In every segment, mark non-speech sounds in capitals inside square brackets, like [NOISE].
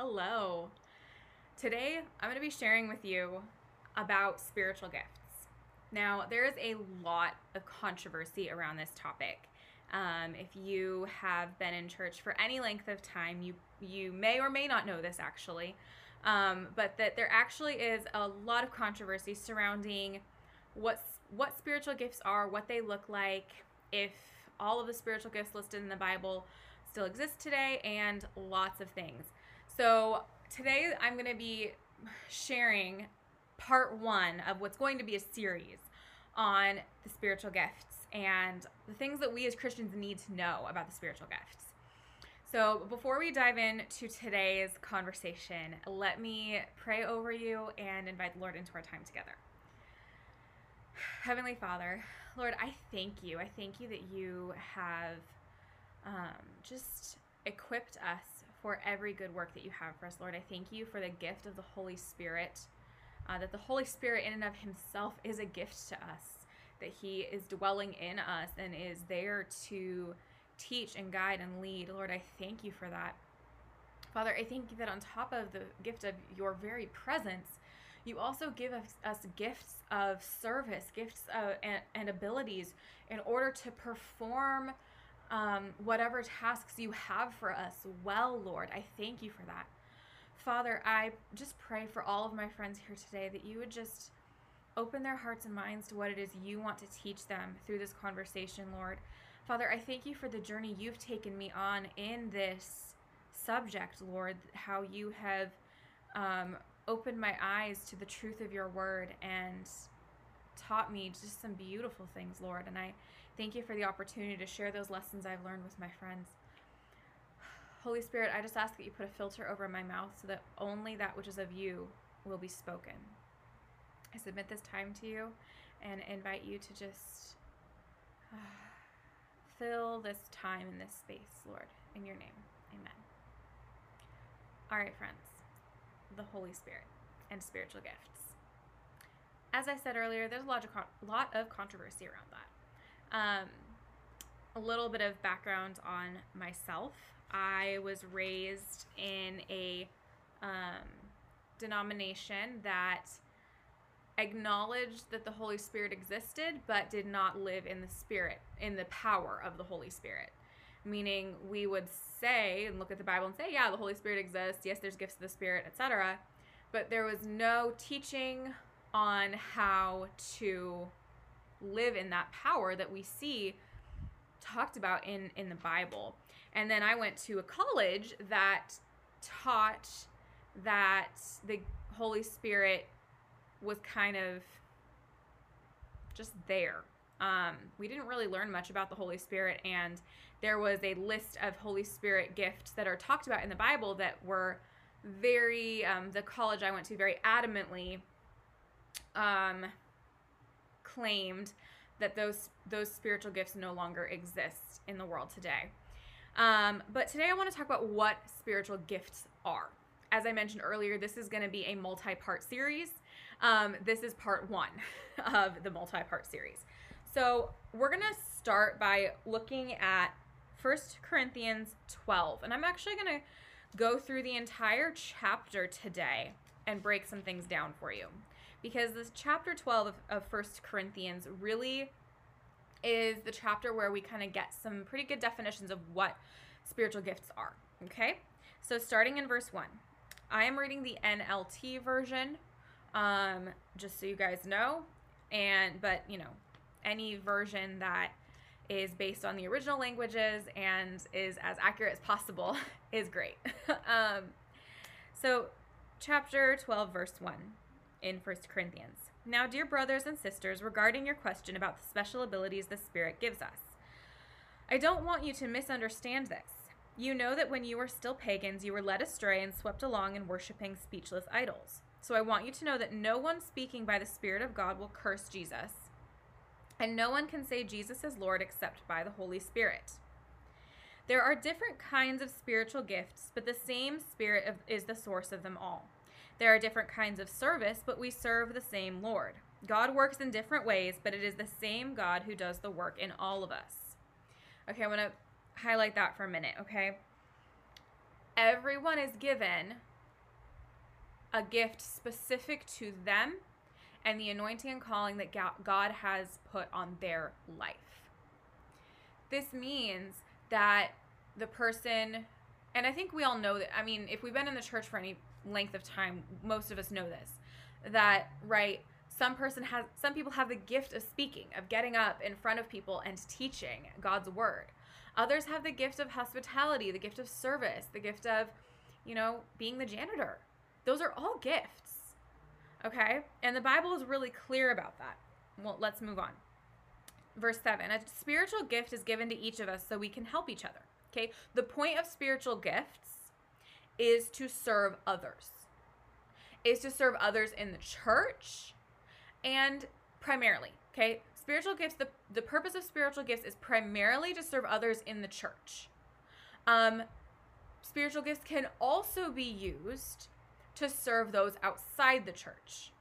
Hello. Today, I'm going to be sharing with you about spiritual gifts. Now, there is a lot of controversy around this topic. Um, if you have been in church for any length of time, you you may or may not know this actually, um, but that there actually is a lot of controversy surrounding what what spiritual gifts are, what they look like, if all of the spiritual gifts listed in the Bible still exist today, and lots of things. So today I'm going to be sharing part one of what's going to be a series on the spiritual gifts and the things that we as Christians need to know about the spiritual gifts. So, before we dive into today's conversation, let me pray over you and invite the Lord into our time together. Heavenly Father, Lord, I thank you. I thank you that you have um, just equipped us for every good work that you have for us, Lord. I thank you for the gift of the Holy Spirit, uh, that the Holy Spirit, in and of Himself, is a gift to us, that He is dwelling in us and is there to teach and guide and lead. Lord, I thank you for that. Father, I thank you that on top of the gift of your very presence, you also give us, us gifts of service, gifts of, and, and abilities in order to perform um, whatever tasks you have for us well, Lord. I thank you for that. Father, I just pray for all of my friends here today that you would just open their hearts and minds to what it is you want to teach them through this conversation, Lord. Father, I thank you for the journey you've taken me on in this subject, Lord, how you have um, opened my eyes to the truth of your word and taught me just some beautiful things, Lord. And I thank you for the opportunity to share those lessons I've learned with my friends. [SIGHS] Holy Spirit, I just ask that you put a filter over my mouth so that only that which is of you will be spoken. I submit this time to you and invite you to just uh, [SIGHS] fill this time in this space, Lord, in your name. Amen. All right, friends, the Holy Spirit and spiritual gifts as I said earlier, there's a lot of, lot of controversy around that. Um, a little bit of background on myself. I was raised in a um, denomination that acknowledged that the Holy Spirit existed, but did not live in the Spirit, in the power of the Holy Spirit. Meaning, we would say and look at the Bible and say, yeah, the Holy Spirit exists. Yes, there's gifts of the Spirit, etc. But there was no teaching on how to live in that power that we see talked about in in the Bible. And then I went to a college that taught that the Holy Spirit was kind of just there. Um, we didn't really learn much about the Holy Spirit, and there was a list of Holy Spirit gifts that are talked about in the Bible that were very, um, the college I went to very adamantly um, claimed that those those spiritual gifts no longer exist in the world today. Um, but today I want to talk about what spiritual gifts are. As I mentioned earlier, this is going to be a multi-part series. Um, this is part one [LAUGHS] of the multi-part series. So we're going to start by looking at First Corinthians 12, and I'm actually going to go through the entire chapter today and break some things down for you because this chapter 12 of, 1 Corinthians really is the chapter where we kind of get some pretty good definitions of what spiritual gifts are. Okay? So starting in verse 1, I am reading the NLT version, um, just so you guys know. And, but, you know, any version that is based on the original languages and is as accurate as possible [LAUGHS] is great. [LAUGHS] um, so, chapter 12, verse 1 in 1 Corinthians. Now, dear brothers and sisters, regarding your question about the special abilities the Spirit gives us, I don't want you to misunderstand this. You know that when you were still pagans, you were led astray and swept along in worshiping speechless idols. So I want you to know that no one speaking by the Spirit of God will curse Jesus, and no one can say Jesus is Lord except by the Holy Spirit. There are different kinds of spiritual gifts, but the same Spirit is the source of them all. There are different kinds of service, but we serve the same Lord. God works in different ways, but it is the same God who does the work in all of us. Okay, I want to highlight that for a minute, okay? everyone is given a gift specific to them and the anointing and calling that God has put on their life. This means that the person, and I think we all know that, I mean, if we've been in the church for any length of time, most of us know this, that, right, some person has some people have the gift of speaking of getting up in front of people and teaching god's word. Others have the gift of hospitality the gift of service the gift of you know being the janitor. Those are all gifts okay? And the bible is really clear about that. Well let's move on. Verse 7 a spiritual gift is given to each of us so we can help each other okay? The point of spiritual gifts is to serve others is to serve others in the church and primarily, okay, spiritual gifts, the, the purpose of spiritual gifts is primarily to serve others in the church. Um, spiritual gifts can also be used to serve those outside the church.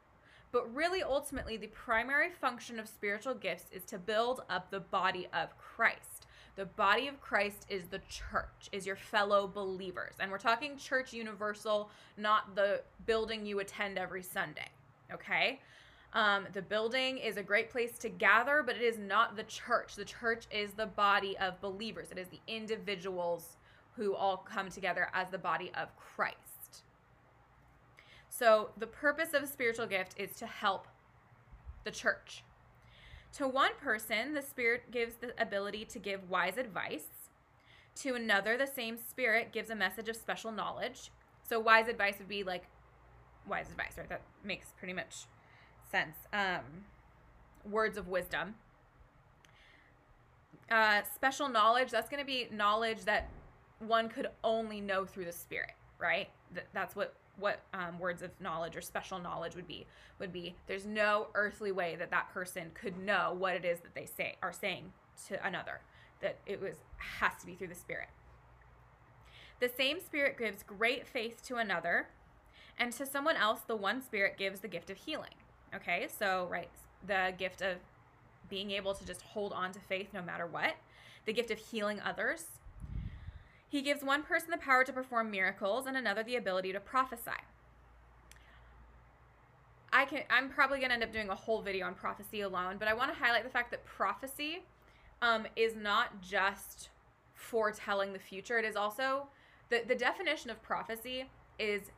But really, ultimately, the primary function of spiritual gifts is to build up the body of Christ. The body of Christ is the church, is your fellow believers. And we're talking church universal, not the building you attend every Sunday. Okay? Um, the building is a great place to gather, but it is not the church. The church is the body of believers, it is the individuals who all come together as the body of Christ. So, the purpose of a spiritual gift is to help the church. To one person, the Spirit gives the ability to give wise advice. To another, the same Spirit gives a message of special knowledge. So, wise advice would be like wise advice, right? That makes pretty much sense. Um, words of wisdom. Uh, special knowledge, that's going to be knowledge that one could only know through the spirit, right? Th- that's what what um, words of knowledge or special knowledge would be would be there's no earthly way that that person could know what it is that they say are saying to another that it was has to be through the spirit the same spirit gives great faith to another and to someone else the one spirit gives the gift of healing Okay, so, right, the gift of being able to just hold on to faith no matter what, the gift of healing others. He gives one person the power to perform miracles and another the ability to prophesy. I can I'm probably going to end up doing a whole video on prophecy alone, but I want to highlight the fact that prophecy um, is not just foretelling the future. It is also the the definition of prophecy is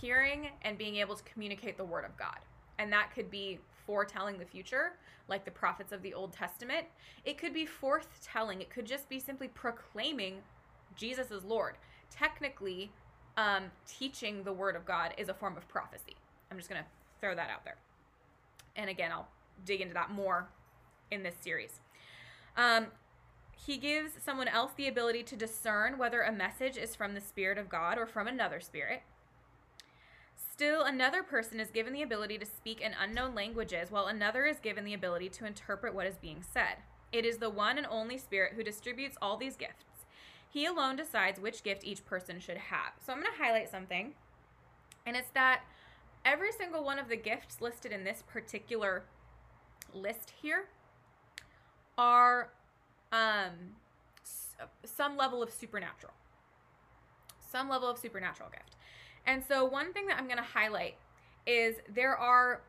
hearing and being able to communicate the word of God and that could be foretelling the future, like the prophets of the Old Testament. It could be forthtelling. It could just be simply proclaiming Jesus is Lord. Technically, um, teaching the Word of God is a form of prophecy. I'm just going to throw that out there. And again, I'll dig into that more in this series. Um, he gives someone else the ability to discern whether a message is from the Spirit of God or from another spirit. Still, another person is given the ability to speak in unknown languages, while another is given the ability to interpret what is being said. It is the one and only Spirit who distributes all these gifts. He alone decides which gift each person should have. So I'm going to highlight something, and it's that every single one of the gifts listed in this particular list here are um, some level of supernatural. Some level of supernatural gift. And so, one thing that I'm going to highlight is there are,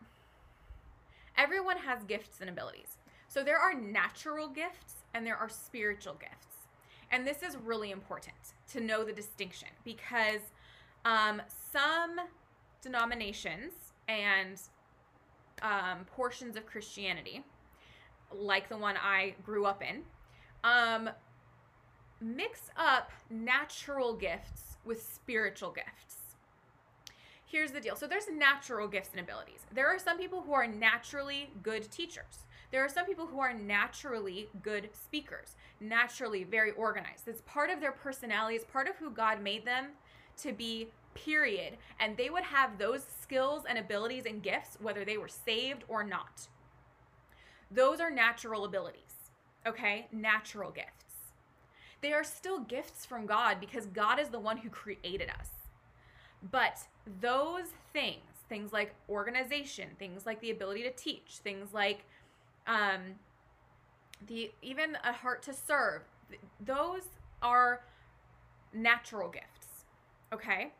everyone has gifts and abilities. So, there are natural gifts and there are spiritual gifts. And this is really important to know the distinction because um, some denominations and um, portions of Christianity, like the one I grew up in, um, mix up natural gifts with spiritual gifts here's the deal. So there's natural gifts and abilities. There are some people who are naturally good teachers. There are some people who are naturally good speakers, naturally very organized. It's part of their personality, it's part of who God made them to be, period. And they would have those skills and abilities and gifts whether they were saved or not. Those are natural abilities, okay? Natural gifts. They are still gifts from God because God is the one who created us. But those things, things like organization, things like the ability to teach, things like um, the even a heart to serve, those are natural gifts. Okay?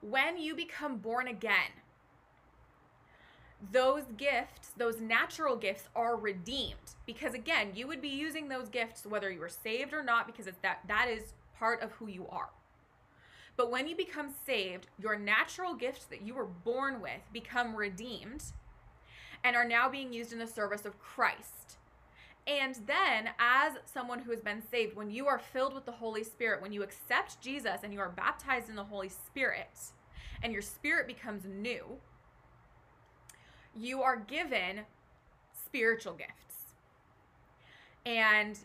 When you become born again, those gifts, those natural gifts are redeemed because again, you would be using those gifts whether you were saved or not because it's that that is part of who you are. But when you become saved, your natural gifts that you were born with become redeemed and are now being used in the service of Christ. And then, as someone who has been saved, when you are filled with the Holy Spirit, when you accept Jesus and you are baptized in the Holy Spirit, and your spirit becomes new, you are given spiritual gifts. And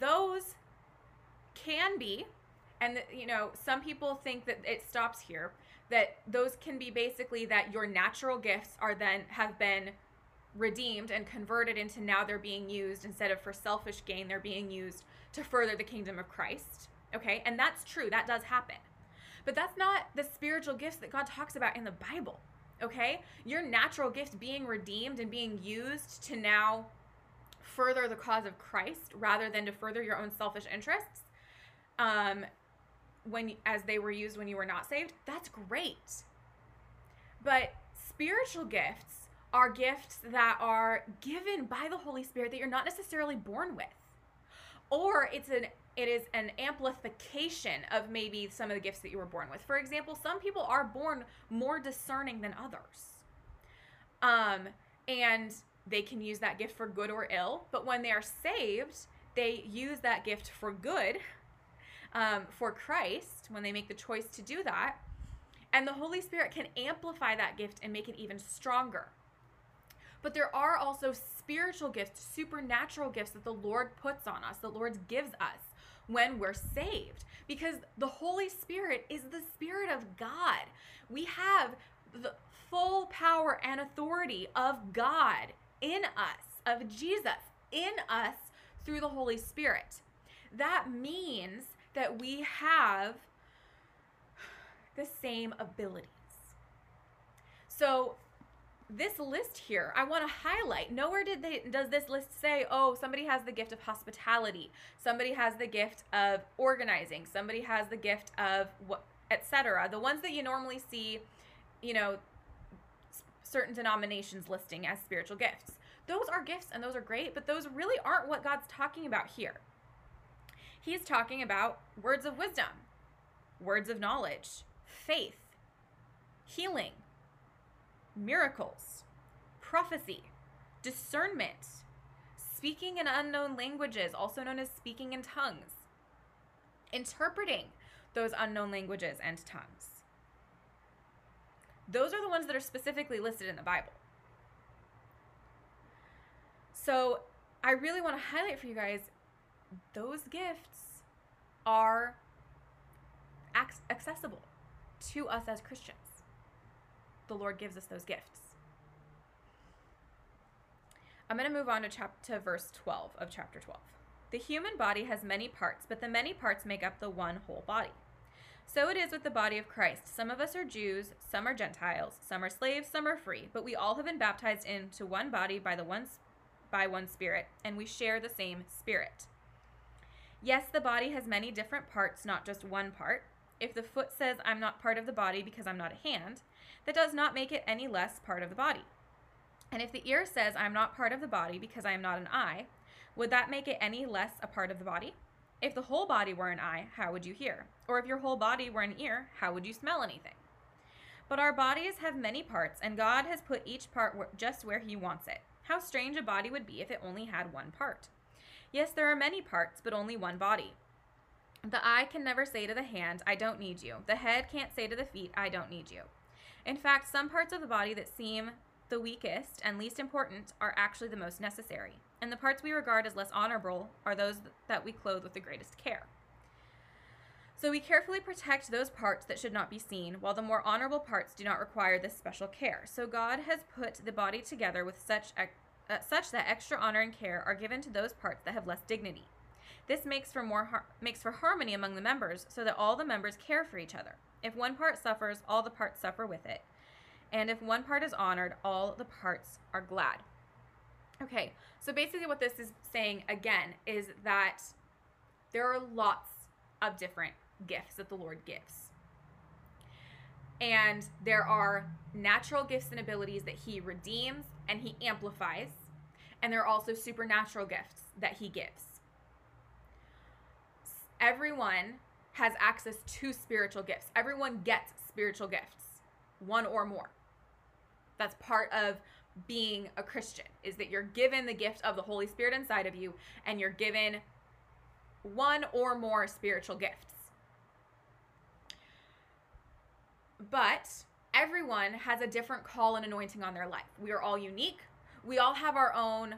those can be, and you know, some people think that it stops here, that those can be basically that your natural gifts are then have been redeemed and converted into now they're being used instead of for selfish gain, they're being used to further the kingdom of Christ. Okay, and that's true, that does happen. But that's not the spiritual gifts that God talks about in the Bible okay? Your natural gift being redeemed and being used to now further the cause of Christ rather than to further your own selfish interests. Um when as they were used when you were not saved, that's great. But spiritual gifts are gifts that are given by the Holy Spirit that you're not necessarily born with. Or it's an it is an amplification of maybe some of the gifts that you were born with. For example, some people are born more discerning than others. Um, and they can use that gift for good or ill, but when they are saved, they use that gift for good, um, for Christ, when they make the choice to do that. And the Holy Spirit can amplify that gift and make it even stronger. But there are also spiritual gifts, supernatural gifts that the Lord puts on us, the Lord gives us when we're saved because the Holy Spirit is the Spirit of God. We have the full power and authority of God in us, of Jesus in us through the Holy Spirit. That means that we have the same abilities. So this list here, I want to highlight. Nowhere did they does this list say, "Oh, somebody has the gift of hospitality. Somebody has the gift of organizing. Somebody has the gift of what etc." The ones that you normally see, you know, certain denominations listing as spiritual gifts. Those are gifts and those are great, but those really aren't what God's talking about here. He's talking about words of wisdom, words of knowledge, faith, healing, miracles, prophecy, discernment, speaking in unknown languages, also known as speaking in tongues, interpreting those unknown languages and tongues. Those are the ones that are specifically listed in the Bible. So, I really want to highlight for you guys those gifts are accessible to us as Christians the Lord gives us those gifts. I'm going to move on to chapter verse 12 of chapter 12. The human body has many parts, but the many parts make up the one whole body. So it is with the body of Christ. Some of us are Jews, some are Gentiles, some are slaves, some are free, but we all have been baptized into one body by the one by one spirit, and we share the same spirit. Yes, the body has many different parts, not just one part. If the foot says, I'm not part of the body because I'm not a hand, that does not make it any less part of the body. And if the ear says, I'm not part of the body because I am not an eye, would that make it any less a part of the body? If the whole body were an eye, how would you hear? Or if your whole body were an ear, how would you smell anything? But our bodies have many parts, and God has put each part just where He wants it. How strange a body would be if it only had one part. Yes, there are many parts, but only one body. The eye can never say to the hand, I don't need you. The head can't say to the feet, I don't need you. In fact, some parts of the body that seem the weakest and least important are actually the most necessary, and the parts we regard as less honorable are those that we clothe with the greatest care. So we carefully protect those parts that should not be seen, while the more honorable parts do not require this special care. So God has put the body together with such uh, such that extra honor and care are given to those parts that have less dignity. This makes for more har- makes for harmony among the members, so that all the members care for each other. If one part suffers, all the parts suffer with it. And if one part is honored, all the parts are glad. Okay, so basically, what this is saying again is that there are lots of different gifts that the Lord gives. And there are natural gifts and abilities that he redeems and he amplifies. And there are also supernatural gifts that he gives. Everyone has access to spiritual gifts. Everyone gets spiritual gifts, one or more. That's part of being a Christian is that you're given the gift of the Holy Spirit inside of you and you're given one or more spiritual gifts. But everyone has a different call and anointing on their life. We are all unique. We all have our own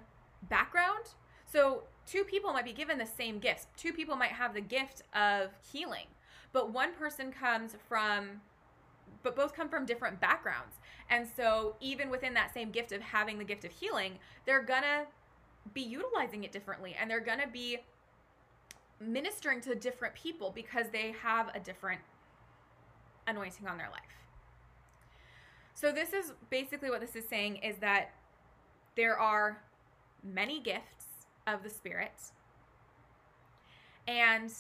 background. So, two people might be given the same gifts. Two people might have the gift of healing, but one person comes from but both come from different backgrounds. And so, even within that same gift of having the gift of healing, they're gonna be utilizing it differently and they're gonna be ministering to different people because they have a different anointing on their life. So this is basically what this is saying is that there are many gifts of the spirit and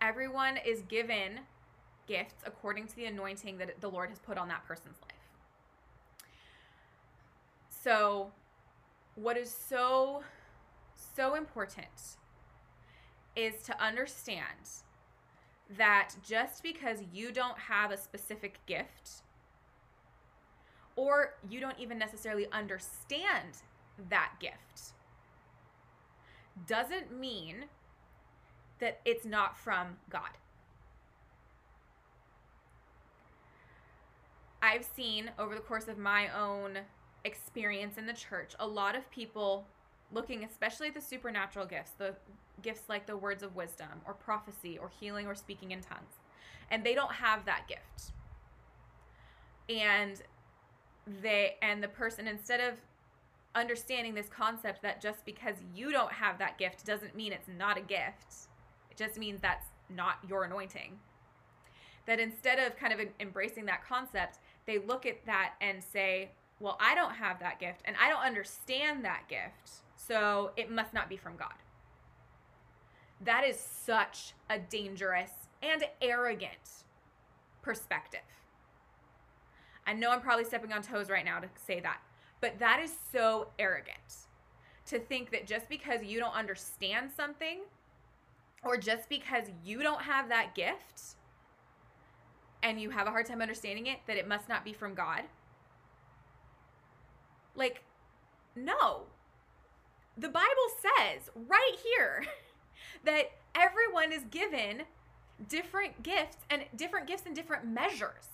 everyone is given gifts according to the anointing that the Lord has put on that person's life. So what is so so important is to understand that just because you don't have a specific gift or you don't even necessarily understand that gift doesn't mean that it's not from God. I've seen over the course of my own experience in the church a lot of people looking especially at the supernatural gifts, the gifts like the words of wisdom or prophecy or healing or speaking in tongues. And they don't have that gift. And they and the person instead of understanding this concept that just because you don't have that gift doesn't mean it's not a gift. It just means that's not your anointing. That instead of kind of embracing that concept, they look at that and say, Well, I don't have that gift and I don't understand that gift, so it must not be from God. That is such a dangerous and arrogant perspective. I know I'm probably stepping on toes right now to say that, but that is so arrogant to think that just because you don't understand something or just because you don't have that gift and you have a hard time understanding it, that it must not be from God. Like, no. The Bible says right here [LAUGHS] that everyone is given different gifts and different gifts in different measures.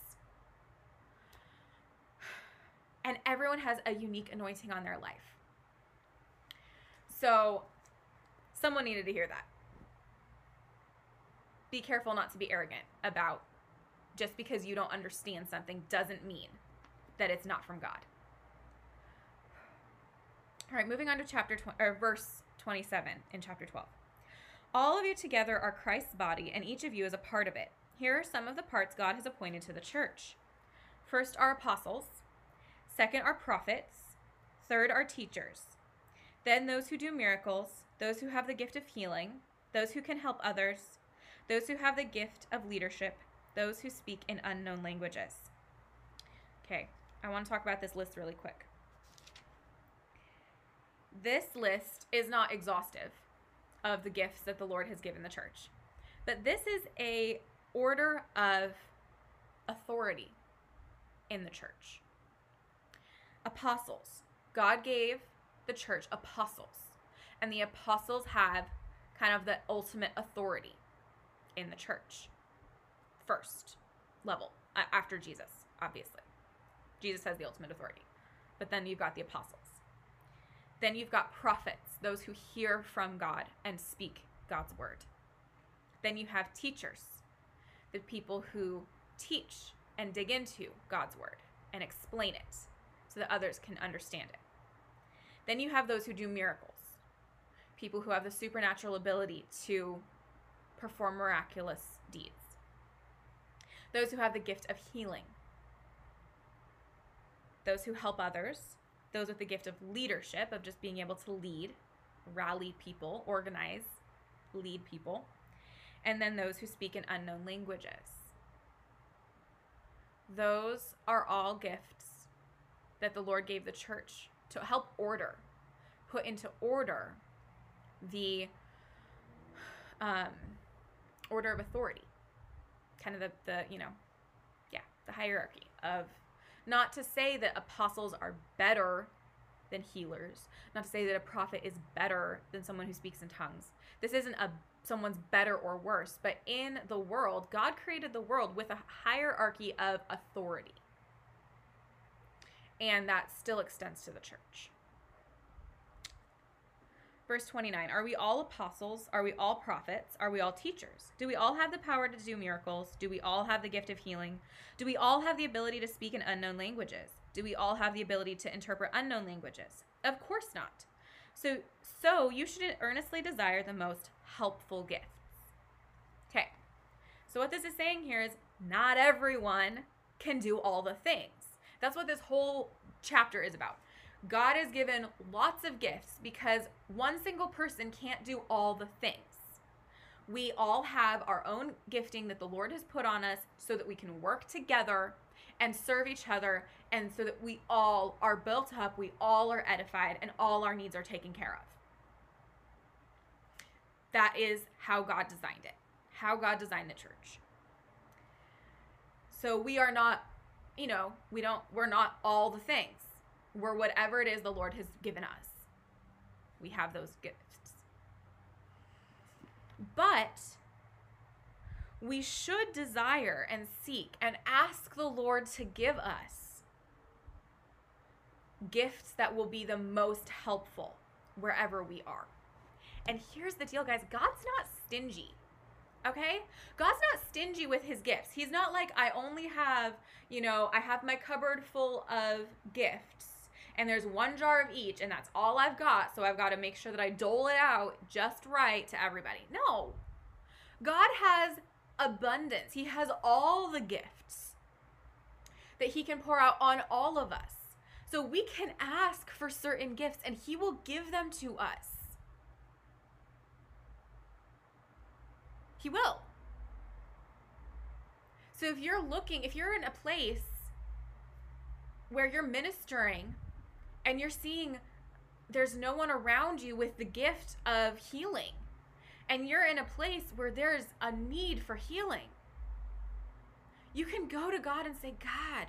And everyone has a unique anointing on their life. So, someone needed to hear that. Be careful not to be arrogant about just because you don't understand something doesn't mean that it's not from God. All right, moving on to chapter 20, or verse 27 in chapter 12. All of you together are Christ's body, and each of you is a part of it. Here are some of the parts God has appointed to the church. First are apostles, second are prophets, third are teachers, then those who do miracles, those who have the gift of healing, those who can help others, those who have the gift of leadership, those who speak in unknown languages. Okay, I want to talk about this list really quick. This list is not exhaustive of the gifts that the Lord has given the church. But this is a order of authority in the church. Apostles. God gave the church apostles. And the apostles have kind of the ultimate authority in the church. First level after Jesus, obviously. Jesus has the ultimate authority. But then you've got the apostles. Then you've got prophets, those who hear from God and speak God's word. Then you have teachers, the people who teach and dig into God's word and explain it so that others can understand it. Then you have those who do miracles, people who have the supernatural ability to perform miraculous deeds. Those who have the gift of healing, those who help others, those with the gift of leadership, of just being able to lead, rally people, organize, lead people, and then those who speak in unknown languages. Those are all gifts that the Lord gave the church to help order, put into order the um, order of authority, kind of the, the, you know, yeah, the hierarchy of not to say that apostles are better than healers, not to say that a prophet is better than someone who speaks in tongues. This isn't a someone's better or worse, but in the world, God created the world with a hierarchy of authority. And that still extends to the church. Verse 29 Are we all apostles? Are we all prophets? Are we all teachers? Do we all have the power to do miracles? Do we all have the gift of healing? Do we all have the ability to speak in unknown languages? Do we all have the ability to interpret unknown languages? Of course not. So, so you should earnestly desire the most helpful gifts. Okay. So what this is saying here is not everyone can do all the things. That's what this whole chapter is about. God has given lots of gifts because one single person can't do all the things. We all have our own gifting that the Lord has put on us so that we can work together and serve each other and so that we all are built up, we all are edified, and all our needs are taken care of. That is how God designed it, how God designed the church. So we are not, you know, we don't, we're not all the things we're whatever it is the Lord has given us. We have those gifts. But we should desire and seek and ask the Lord to give us gifts that will be the most helpful wherever we are. And here's the deal, guys God's not stingy. Okay? God's not stingy with his gifts. He's not like, I only have, you know, I have my cupboard full of gifts and there's one jar of each and that's all I've got. So I've got to make sure that I dole it out just right to everybody. No. God has abundance. He has all the gifts that he can pour out on all of us. So we can ask for certain gifts and he will give them to us. He will. So if you're looking, if you're in a place where you're ministering and you're seeing there's no one around you with the gift of healing. And you're in a place where there's a need for healing. You can go to God and say, God,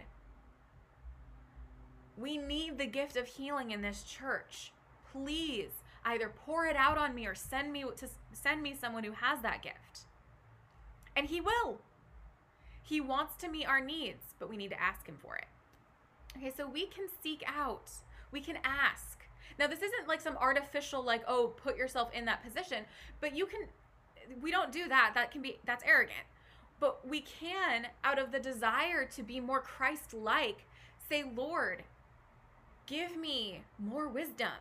we need the gift of healing in this church. Please either pour it out on me or send me to send me someone who has that gift. And he will. He wants to meet our needs, but we need to ask him for it. Okay, so we can seek out we can ask. Now, this isn't like some artificial, like, oh, put yourself in that position, but you can, we don't do that. That can be, that's arrogant. But we can, out of the desire to be more Christ like, say, Lord, give me more wisdom.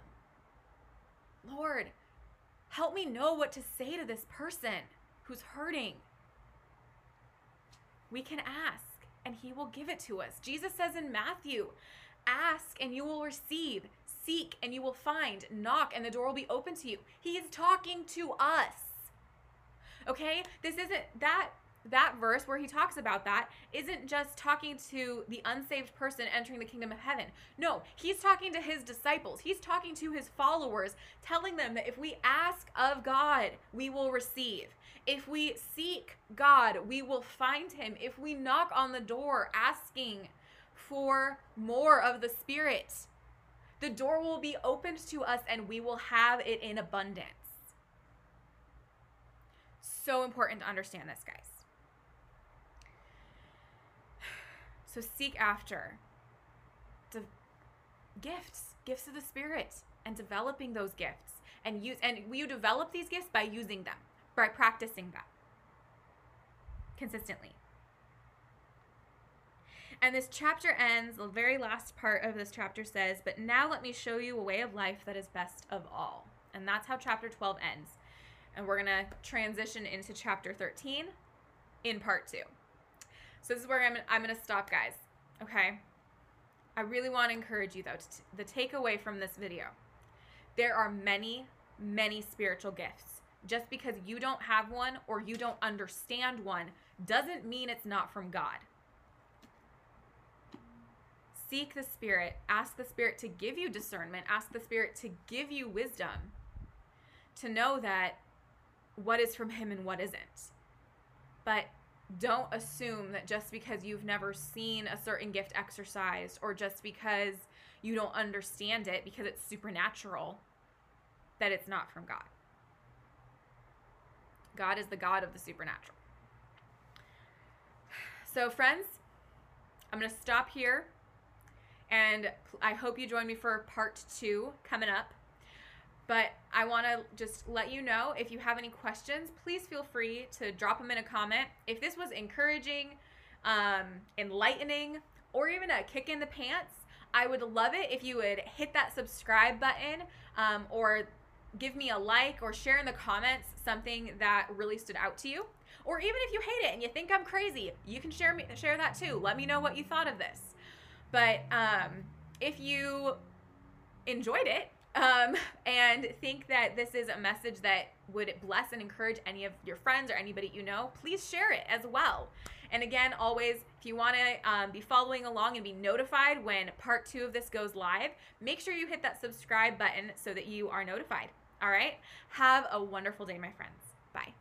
Lord, help me know what to say to this person who's hurting. We can ask and he will give it to us. Jesus says in Matthew Ask and you will receive. Seek and you will find. Knock and the door will be open to you. He is talking to us. Okay? This isn't that that verse where he talks about that isn't just talking to the unsaved person entering the kingdom of heaven. No, he's talking to his disciples. He's talking to his followers, telling them that if we ask of God, we will receive. If we seek God, we will find him. If we knock on the door asking for more of the Spirit. The door will be opened to us and we will have it in abundance. So important to understand this, guys. So seek after the gifts, gifts of the Spirit, and developing those gifts. And use and you develop these gifts by using them, by practicing them consistently. And this chapter ends, the very last part of this chapter says, But now let me show you a way of life that is best of all. And that's how chapter 12 ends. And we're going to transition into chapter 13 in part two. So this is where I'm, I'm going to stop, guys. Okay? I really want to encourage you, though, to the takeaway from this video. There are many, many spiritual gifts. just because you don't have one or you don't understand one doesn't mean it's not from God. Seek the Spirit. Ask the Spirit to give you discernment. Ask the Spirit to give you wisdom to know that what is from Him and what isn't. But don't assume that just because you've never seen a certain gift exercised or just because you don't understand it because it's supernatural that it's not from God. God is the God of the supernatural. So, friends, I'm going to stop here. And I hope you join me for part two coming up. But I want to just let you know if you have any questions, please feel free to drop them in a comment. If this was encouraging, um, enlightening, or even a kick in the pants, I would love it if you would hit that subscribe button um, or give me a like or share in the comments something that really stood out to you. Or even if you hate it and you think I'm crazy, you can share me share that too. Let me know what you thought of this. But um, if you enjoyed it um, and think that this is a message that would bless and encourage any of your friends or anybody you know, please share it as well. And again, always, if you want to um, be following along and be notified when part two of this goes live, make sure you hit that subscribe button so that you are notified. All right? Have a wonderful day, my friends. Bye.